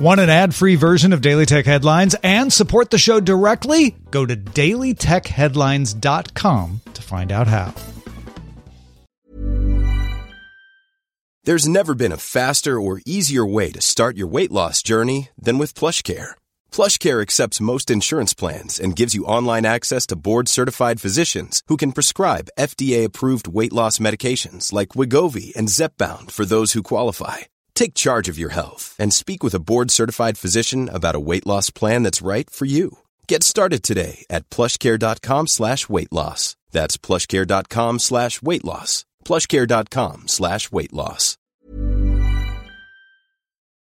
Want an ad free version of Daily Tech Headlines and support the show directly? Go to dailytechheadlines.com to find out how. There's never been a faster or easier way to start your weight loss journey than with PlushCare. PlushCare accepts most insurance plans and gives you online access to board-certified physicians who can prescribe FDA-approved weight loss medications like Wegovy and Zepbound for those who qualify. Take charge of your health and speak with a board-certified physician about a weight loss plan that's right for you. Get started today at plushcare.com slash weight loss. That's plushcare.com slash weight loss. plushcare.com slash weight loss.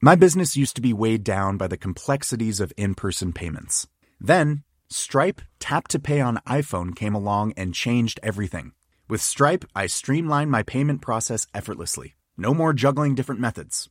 My business used to be weighed down by the complexities of in-person payments. Then, Stripe Tap to Pay on iPhone came along and changed everything. With Stripe, I streamlined my payment process effortlessly. No more juggling different methods.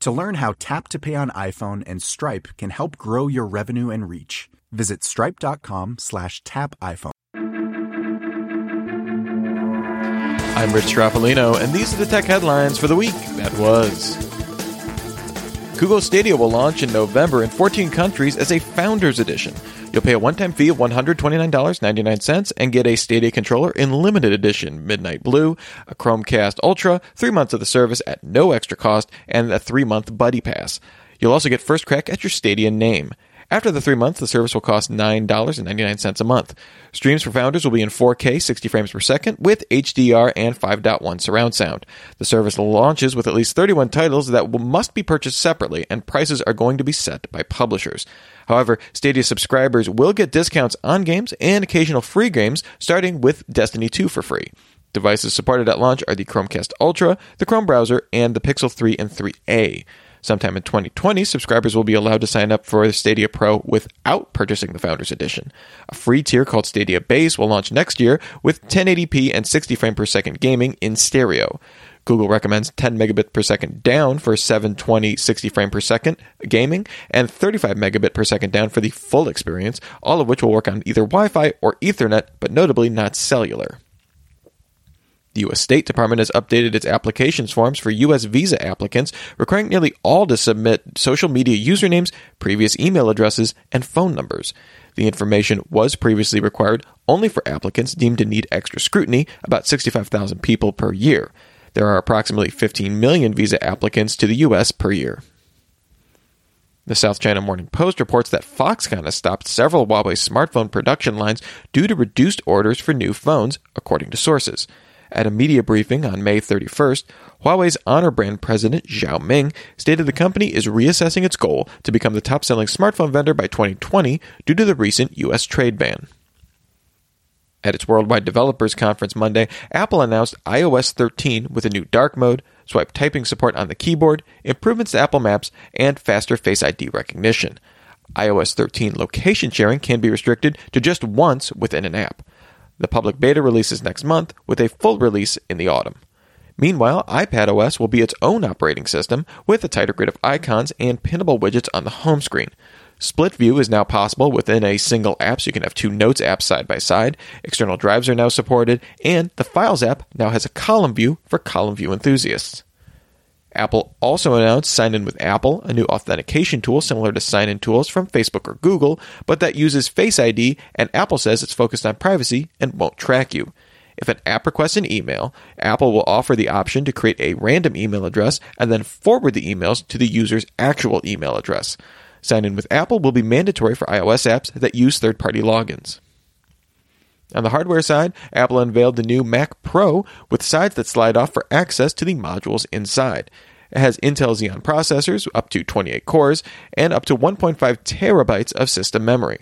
To learn how Tap to Pay on iPhone and Stripe can help grow your revenue and reach, visit stripe.com slash tap iPhone. I'm Rich Stroffolino, and these are the tech headlines for the week that was. Google Stadia will launch in November in 14 countries as a Founders Edition. You'll pay a one time fee of $129.99 and get a Stadia controller in limited edition Midnight Blue, a Chromecast Ultra, three months of the service at no extra cost, and a three month Buddy Pass. You'll also get first crack at your Stadia name. After the three months, the service will cost $9.99 a month. Streams for founders will be in 4K 60 frames per second with HDR and 5.1 surround sound. The service launches with at least 31 titles that must be purchased separately, and prices are going to be set by publishers. However, Stadia subscribers will get discounts on games and occasional free games, starting with Destiny 2 for free. Devices supported at launch are the Chromecast Ultra, the Chrome browser, and the Pixel 3 and 3a. Sometime in 2020, subscribers will be allowed to sign up for Stadia Pro without purchasing the Founders Edition. A free tier called Stadia Base will launch next year with 1080p and 60 frame per second gaming in stereo. Google recommends 10 megabit per second down for 720 60 frame per second gaming and 35 megabit per second down for the full experience, all of which will work on either Wi Fi or Ethernet, but notably not cellular. The U.S. State Department has updated its applications forms for U.S. visa applicants, requiring nearly all to submit social media usernames, previous email addresses, and phone numbers. The information was previously required only for applicants deemed to need extra scrutiny, about 65,000 people per year. There are approximately 15 million visa applicants to the U.S. per year. The South China Morning Post reports that Foxconn has stopped several Huawei smartphone production lines due to reduced orders for new phones, according to sources. At a media briefing on May 31st, Huawei's Honor brand president Zhao Ming stated the company is reassessing its goal to become the top selling smartphone vendor by 2020 due to the recent U.S. trade ban. At its Worldwide Developers Conference Monday, Apple announced iOS 13 with a new dark mode, swipe typing support on the keyboard, improvements to Apple Maps, and faster Face ID recognition. iOS 13 location sharing can be restricted to just once within an app. The public beta releases next month, with a full release in the autumn. Meanwhile, iPadOS will be its own operating system with a tighter grid of icons and pinnable widgets on the home screen. Split view is now possible within a single app, so you can have two Notes apps side by side. External drives are now supported, and the Files app now has a column view for column view enthusiasts. Apple also announced Sign In with Apple, a new authentication tool similar to sign in tools from Facebook or Google, but that uses Face ID, and Apple says it's focused on privacy and won't track you. If an app requests an email, Apple will offer the option to create a random email address and then forward the emails to the user's actual email address. Sign in with Apple will be mandatory for iOS apps that use third party logins. On the hardware side, Apple unveiled the new Mac Pro with sides that slide off for access to the modules inside. It has Intel Xeon processors, up to 28 cores, and up to 1.5 terabytes of system memory.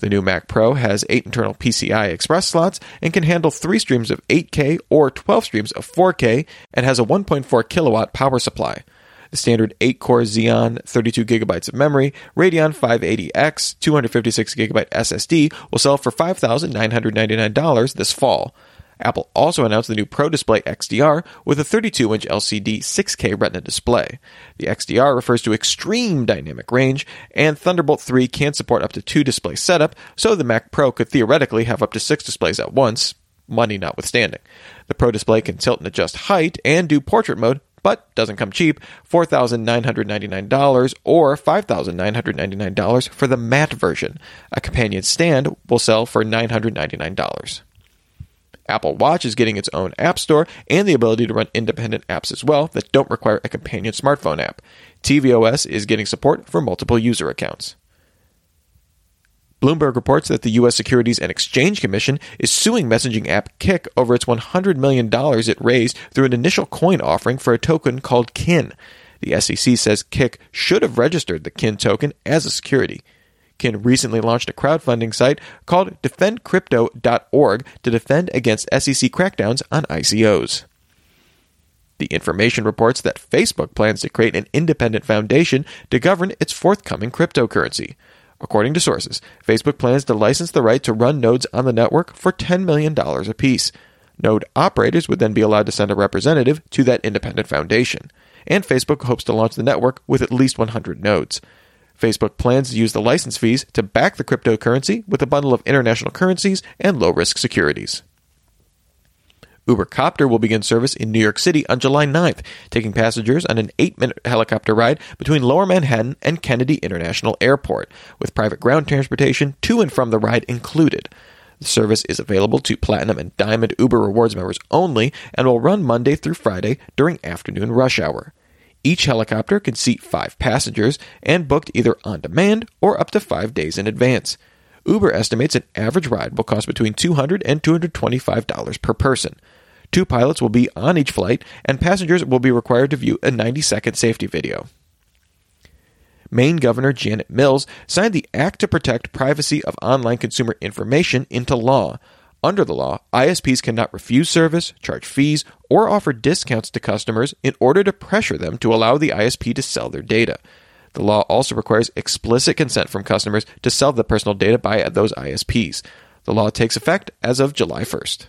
The new Mac Pro has 8 internal PCI Express slots and can handle 3 streams of 8K or 12 streams of 4K and has a 1.4 kilowatt power supply. The standard 8 core Xeon 32 gigabytes of memory, Radeon 580X 256 gigabyte SSD will sell for $5,999 this fall. Apple also announced the new Pro Display XDR with a 32 inch LCD 6K Retina display. The XDR refers to extreme dynamic range, and Thunderbolt 3 can support up to two display setup, so the Mac Pro could theoretically have up to six displays at once, money notwithstanding. The Pro Display can tilt and adjust height and do portrait mode, but doesn't come cheap $4,999 or $5,999 for the matte version. A companion stand will sell for $999. Apple Watch is getting its own app store and the ability to run independent apps as well that don't require a companion smartphone app. tvOS is getting support for multiple user accounts. Bloomberg reports that the U.S. Securities and Exchange Commission is suing messaging app Kik over its $100 million it raised through an initial coin offering for a token called KIN. The SEC says Kik should have registered the KIN token as a security. Kin recently launched a crowdfunding site called defendcrypto.org to defend against SEC crackdowns on ICOs. The information reports that Facebook plans to create an independent foundation to govern its forthcoming cryptocurrency. According to sources, Facebook plans to license the right to run nodes on the network for $10 million apiece. Node operators would then be allowed to send a representative to that independent foundation. And Facebook hopes to launch the network with at least 100 nodes. Facebook plans to use the license fees to back the cryptocurrency with a bundle of international currencies and low risk securities. Uber Copter will begin service in New York City on July 9th, taking passengers on an eight minute helicopter ride between Lower Manhattan and Kennedy International Airport, with private ground transportation to and from the ride included. The service is available to Platinum and Diamond Uber Rewards members only and will run Monday through Friday during afternoon rush hour. Each helicopter can seat five passengers and booked either on demand or up to five days in advance. Uber estimates an average ride will cost between $200 and $225 per person. Two pilots will be on each flight, and passengers will be required to view a 90 second safety video. Maine Governor Janet Mills signed the Act to Protect Privacy of Online Consumer Information into law. Under the law, ISPs cannot refuse service, charge fees, or offer discounts to customers in order to pressure them to allow the ISP to sell their data. The law also requires explicit consent from customers to sell the personal data by those ISPs. The law takes effect as of July 1st.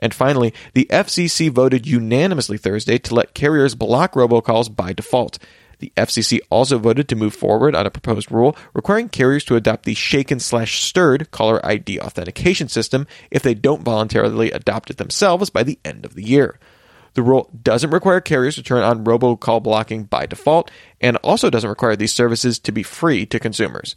And finally, the FCC voted unanimously Thursday to let carriers block robocalls by default. The FCC also voted to move forward on a proposed rule requiring carriers to adopt the shaken slash stirred caller ID authentication system if they don't voluntarily adopt it themselves by the end of the year. The rule doesn't require carriers to turn on robocall blocking by default and also doesn't require these services to be free to consumers.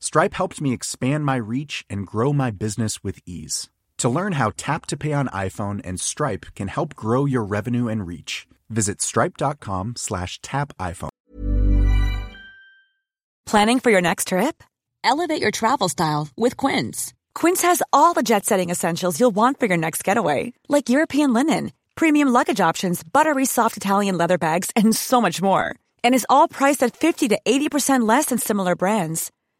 Stripe helped me expand my reach and grow my business with ease. To learn how Tap to Pay on iPhone and Stripe can help grow your revenue and reach, visit stripe.com slash tap iPhone. Planning for your next trip? Elevate your travel style with Quince. Quince has all the jet setting essentials you'll want for your next getaway, like European linen, premium luggage options, buttery soft Italian leather bags, and so much more. And is all priced at 50 to 80% less than similar brands.